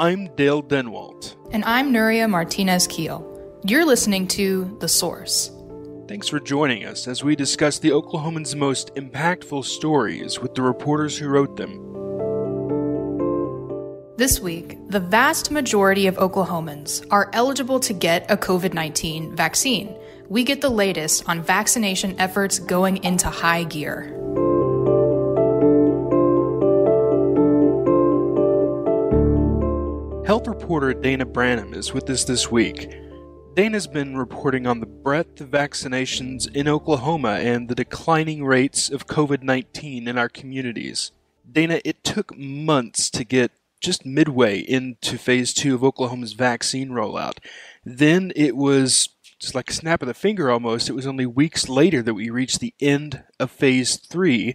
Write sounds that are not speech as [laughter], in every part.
I'm Dale Denwalt. And I'm Nuria Martinez Keel. You're listening to The Source. Thanks for joining us as we discuss the Oklahoman's most impactful stories with the reporters who wrote them. This week, the vast majority of Oklahomans are eligible to get a COVID 19 vaccine. We get the latest on vaccination efforts going into high gear. Health reporter Dana Branham is with us this week. Dana's been reporting on the breadth of vaccinations in Oklahoma and the declining rates of COVID 19 in our communities. Dana, it took months to get just midway into phase two of Oklahoma's vaccine rollout. Then it was just like a snap of the finger almost. It was only weeks later that we reached the end of phase three,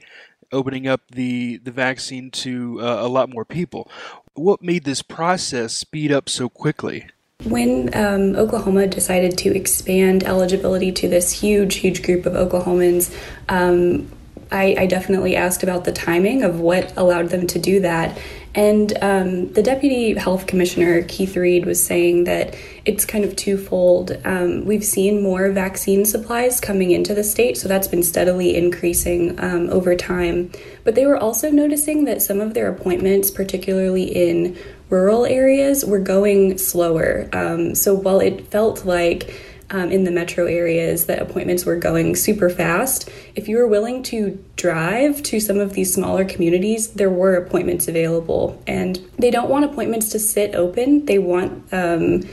opening up the, the vaccine to uh, a lot more people. What made this process speed up so quickly? When um, Oklahoma decided to expand eligibility to this huge, huge group of Oklahomans, um, I, I, definitely asked about the timing of what allowed them to do that. And um, the deputy health commissioner, Keith Reed, was saying that it's kind of twofold. Um, we've seen more vaccine supplies coming into the state, so that's been steadily increasing um, over time. But they were also noticing that some of their appointments, particularly in rural areas, were going slower. Um, so while it felt like um, in the metro areas that appointments were going super fast. If you were willing to drive to some of these smaller communities, there were appointments available, and they don't want appointments to sit open. They want um,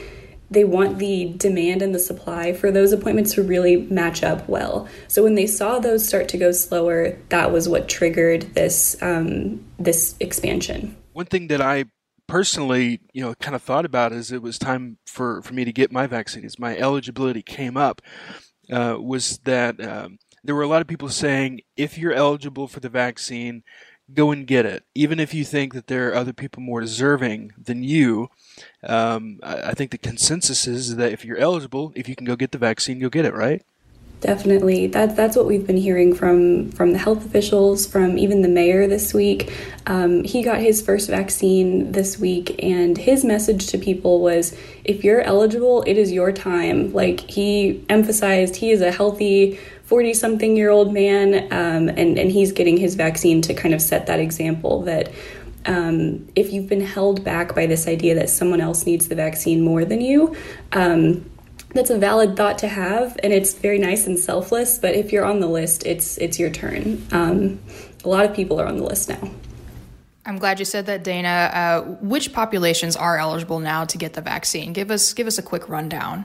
they want the demand and the supply for those appointments to really match up well. So when they saw those start to go slower, that was what triggered this um, this expansion. One thing that I personally, you know, kind of thought about as it was time for, for me to get my vaccine, as my eligibility came up, uh, was that um, there were a lot of people saying, if you're eligible for the vaccine, go and get it. Even if you think that there are other people more deserving than you, um, I, I think the consensus is that if you're eligible, if you can go get the vaccine, you'll get it, right? Definitely, that's that's what we've been hearing from from the health officials, from even the mayor this week. Um, he got his first vaccine this week, and his message to people was, "If you're eligible, it is your time." Like he emphasized, he is a healthy. 40 something year old man, um, and, and he's getting his vaccine to kind of set that example that um, if you've been held back by this idea that someone else needs the vaccine more than you, um, that's a valid thought to have and it's very nice and selfless but if you're on the list it's it's your turn um, a lot of people are on the list now i'm glad you said that dana uh, which populations are eligible now to get the vaccine give us give us a quick rundown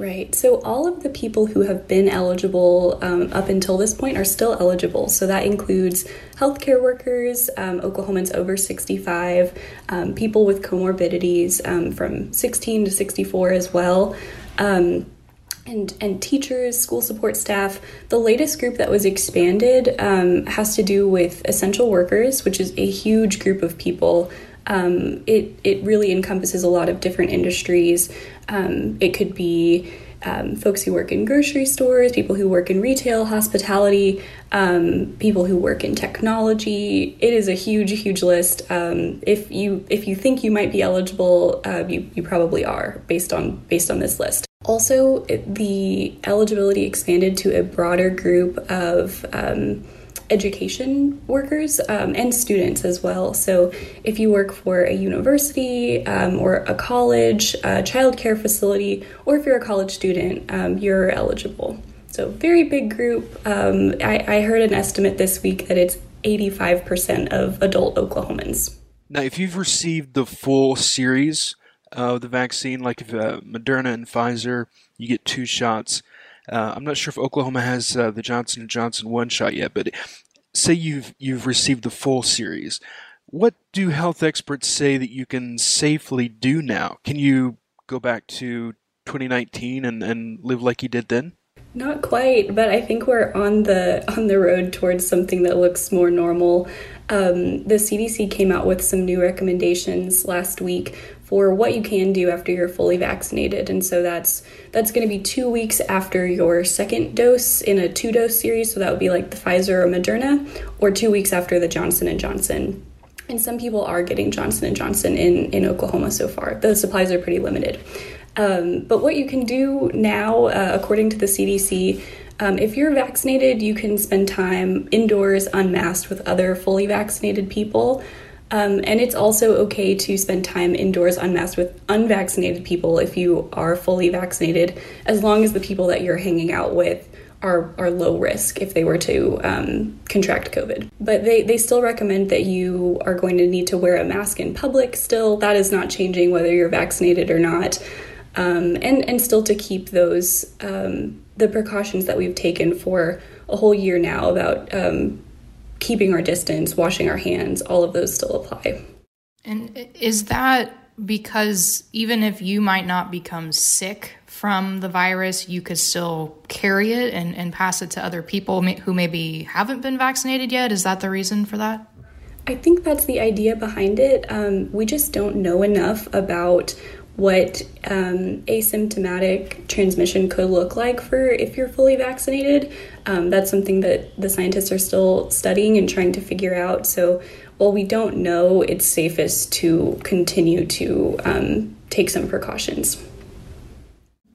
Right. So all of the people who have been eligible um, up until this point are still eligible. So that includes healthcare workers, um, Oklahomans over 65, um, people with comorbidities um, from 16 to 64 as well. Um, and, and teachers, school support staff. The latest group that was expanded um, has to do with essential workers, which is a huge group of people um, it it really encompasses a lot of different industries. Um, it could be um, folks who work in grocery stores, people who work in retail, hospitality, um, people who work in technology. It is a huge, huge list. Um, if you if you think you might be eligible, uh, you you probably are based on based on this list. Also, the eligibility expanded to a broader group of um, education workers um, and students as well. So, if you work for a university um, or a college, a childcare facility, or if you're a college student, um, you're eligible. So, very big group. Um, I, I heard an estimate this week that it's 85% of adult Oklahomans. Now, if you've received the full series of the vaccine, like if uh, Moderna and Pfizer, you get two shots. Uh, I'm not sure if Oklahoma has uh, the Johnson and Johnson one shot yet, but say you've you've received the full series. What do health experts say that you can safely do now? Can you go back to 2019 and, and live like you did then? Not quite, but I think we're on the on the road towards something that looks more normal. Um, the CDC came out with some new recommendations last week for what you can do after you're fully vaccinated. And so that's that's going to be 2 weeks after your second dose in a two-dose series, so that would be like the Pfizer or Moderna or 2 weeks after the Johnson and Johnson. and some people are getting Johnson and Johnson in in Oklahoma so far. The supplies are pretty limited. Um, but what you can do now, uh, according to the CDC, um, if you're vaccinated, you can spend time indoors unmasked with other fully vaccinated people. Um, and it's also okay to spend time indoors unmasked with unvaccinated people if you are fully vaccinated, as long as the people that you're hanging out with are, are low risk if they were to um, contract COVID. But they, they still recommend that you are going to need to wear a mask in public still. That is not changing whether you're vaccinated or not. Um, and, and still to keep those, um, the precautions that we've taken for a whole year now about um, keeping our distance, washing our hands, all of those still apply. And is that because even if you might not become sick from the virus, you could still carry it and, and pass it to other people who maybe haven't been vaccinated yet? Is that the reason for that? I think that's the idea behind it. Um, we just don't know enough about what um, asymptomatic transmission could look like for if you're fully vaccinated. Um, that's something that the scientists are still studying and trying to figure out. So while we don't know, it's safest to continue to um, take some precautions.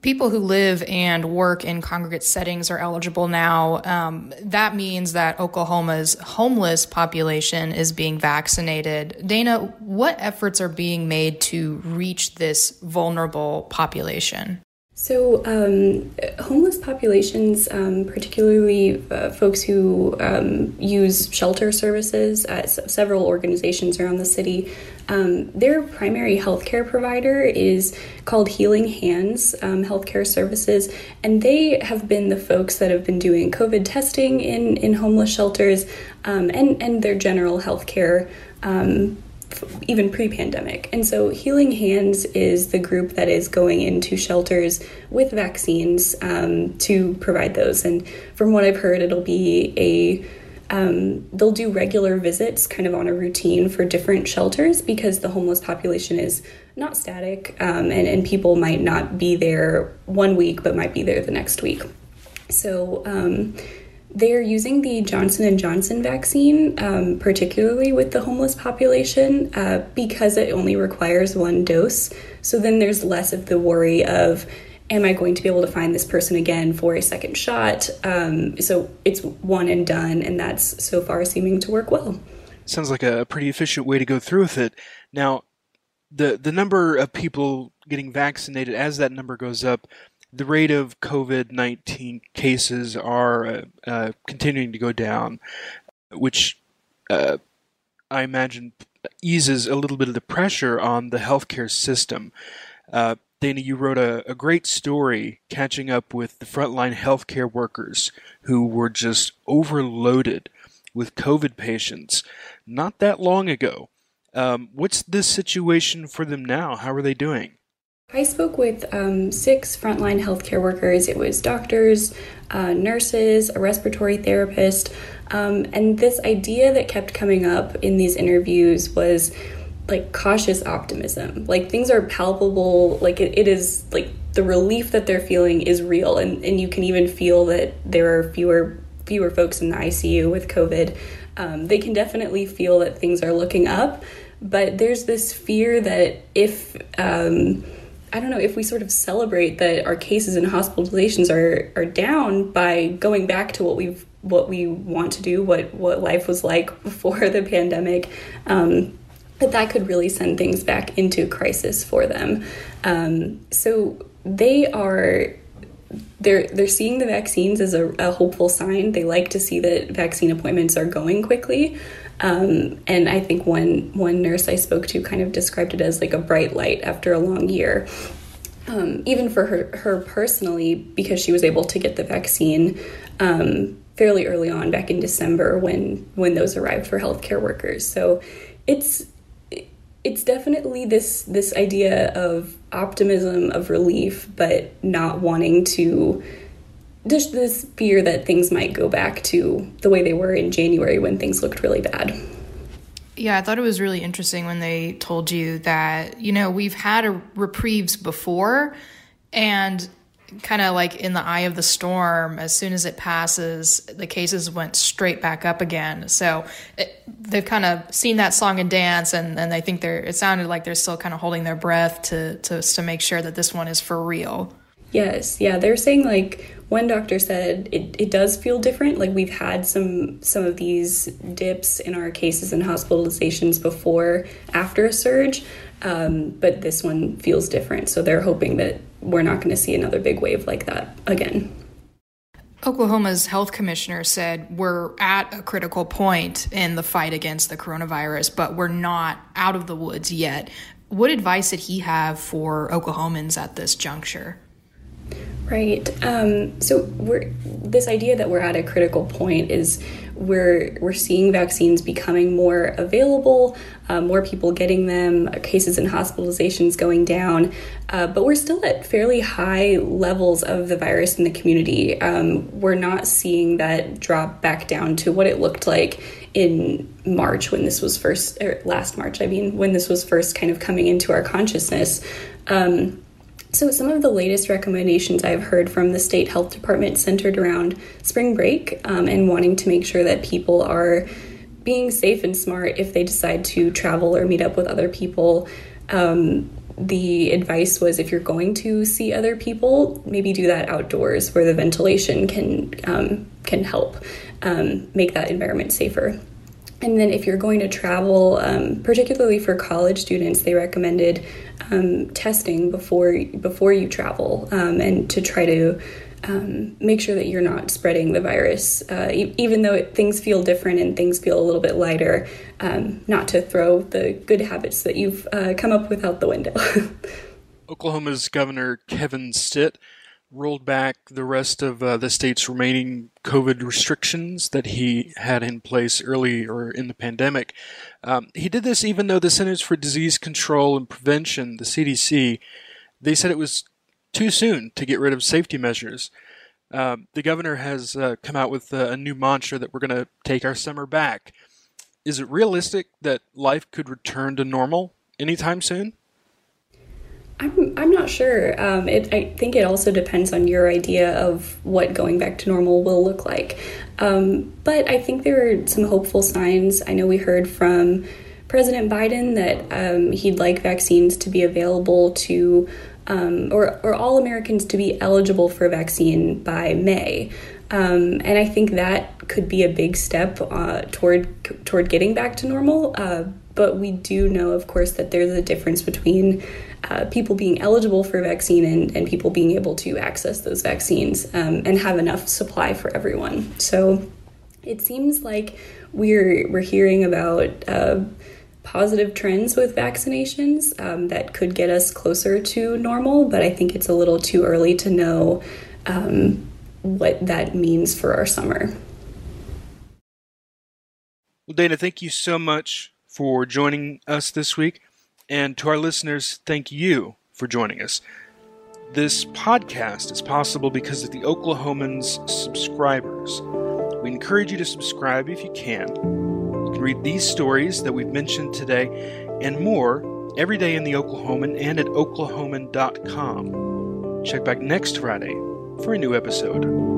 People who live and work in congregate settings are eligible now. Um, that means that Oklahoma's homeless population is being vaccinated. Dana, what efforts are being made to reach this vulnerable population? So, um, homeless populations, um, particularly uh, folks who um, use shelter services at several organizations around the city, um, their primary healthcare provider is called Healing Hands um, Healthcare Services, and they have been the folks that have been doing COVID testing in, in homeless shelters um, and, and their general healthcare even pre pandemic. And so, Healing Hands is the group that is going into shelters with vaccines um, to provide those. And from what I've heard, it'll be a um, they'll do regular visits kind of on a routine for different shelters because the homeless population is not static um, and, and people might not be there one week but might be there the next week. So, um, they're using the Johnson Johnson vaccine, um, particularly with the homeless population, uh, because it only requires one dose. So then there's less of the worry of, am I going to be able to find this person again for a second shot? Um, so it's one and done, and that's so far seeming to work well. Sounds like a pretty efficient way to go through with it. Now, the the number of people getting vaccinated as that number goes up the rate of COVID 19 cases are uh, uh, continuing to go down, which uh, I imagine eases a little bit of the pressure on the healthcare system. Uh, Dana, you wrote a, a, great story catching up with the frontline healthcare workers who were just overloaded with COVID patients not that long ago. Um, what's the situation for them now? How are they doing? I spoke with um, six frontline healthcare workers. It was doctors, uh, nurses, a respiratory therapist, um, and this idea that kept coming up in these interviews was like cautious optimism. Like things are palpable. Like it, it is like the relief that they're feeling is real, and and you can even feel that there are fewer fewer folks in the ICU with COVID. Um, they can definitely feel that things are looking up, but there's this fear that if um, I don't know if we sort of celebrate that our cases and hospitalizations are are down by going back to what we've what we want to do, what what life was like [laughs] before the pandemic. Um, that that could really send things back into crisis for them. Um, so they are they're they're seeing the vaccines as a, a, hopeful sign. They like to see that vaccine appointments are going quickly. Um, and I think one one nurse I spoke to kind of described it as like a bright light after a long year. Um, even for her, her personally, because she was able to get the vaccine um, fairly early on, back in December, when when those arrived for healthcare workers. So it's it's definitely this this idea of optimism, of relief, but not wanting to just this fear that things might go back to the way they were in January when things looked really bad. Yeah, I thought it was really interesting when they told you that, you know, we've had reprieves before and kind of like in the eye of the storm. As soon as it passes, the cases went straight back up again. So it, they've kind of seen that song and dance, and, and I think they're. It sounded like they're still kind of holding their breath to to to make sure that this one is for real. Yes, yeah, they're saying like one doctor said it, it does feel different. Like we've had some some of these dips in our cases and hospitalizations before after a surge, um, but this one feels different. So they're hoping that we're not going to see another big wave like that again. Oklahoma's health commissioner said we're at a critical point in the fight against the coronavirus, but we're not out of the woods yet. What advice did he have for Oklahomans at this juncture? Right. Um, so we're this idea that we're at a critical point is we're we're seeing vaccines becoming more available, uh, more people getting them, cases and hospitalizations going down, uh, but we're still at fairly high levels of the virus in the community. Um, we're not seeing that drop back down to what it looked like in March when this was first, or last March, I mean, when this was first kind of coming into our consciousness. Um, so, some of the latest recommendations I've heard from the state health department centered around spring break um, and wanting to make sure that people are being safe and smart if they decide to travel or meet up with other people. Um, the advice was if you're going to see other people, maybe do that outdoors where the ventilation can um, can help um, make that environment safer. And then, if you're going to travel, um, particularly for college students, they recommended um, testing before before you travel, um, and to try to um, make sure that you're not spreading the virus, uh, e- even though it, things feel different and things feel a little bit lighter. Um, not to throw the good habits that you've uh, come up with out the window. [laughs] Oklahoma's Governor Kevin Stitt rolled back the rest of uh, the state's remaining COVID restrictions that he had in place early or in the pandemic. Um, he did this even though the Centers for Disease Control and Prevention, the CDC, they said it was too soon to get rid of safety measures. Uh, the governor has uh, come out with a new mantra that we're going to take our summer back. Is it realistic that life could return to normal anytime soon? I'm, I'm not sure. Um, it, I think it also depends on your idea of what going back to normal will look like. Um, but I think there are some hopeful signs. I know we heard from President Biden that um, he'd like vaccines to be available to, um, or, or all Americans to be eligible for a vaccine by May. Um, and I think that could be a big step uh, toward toward getting back to normal. Uh, but we do know, of course, that there's a difference between uh, people being eligible for a vaccine and, and people being able to access those vaccines um, and have enough supply for everyone. So it seems like we're we're hearing about uh, positive trends with vaccinations um, that could get us closer to normal, but I think it's a little too early to know um, what that means for our summer. Well, Dana, thank you so much for joining us this week. And to our listeners, thank you for joining us. This podcast is possible because of the Oklahoman's subscribers. We encourage you to subscribe if you can. You can read these stories that we've mentioned today and more every day in the Oklahoman and at oklahoman.com. Check back next Friday for a new episode.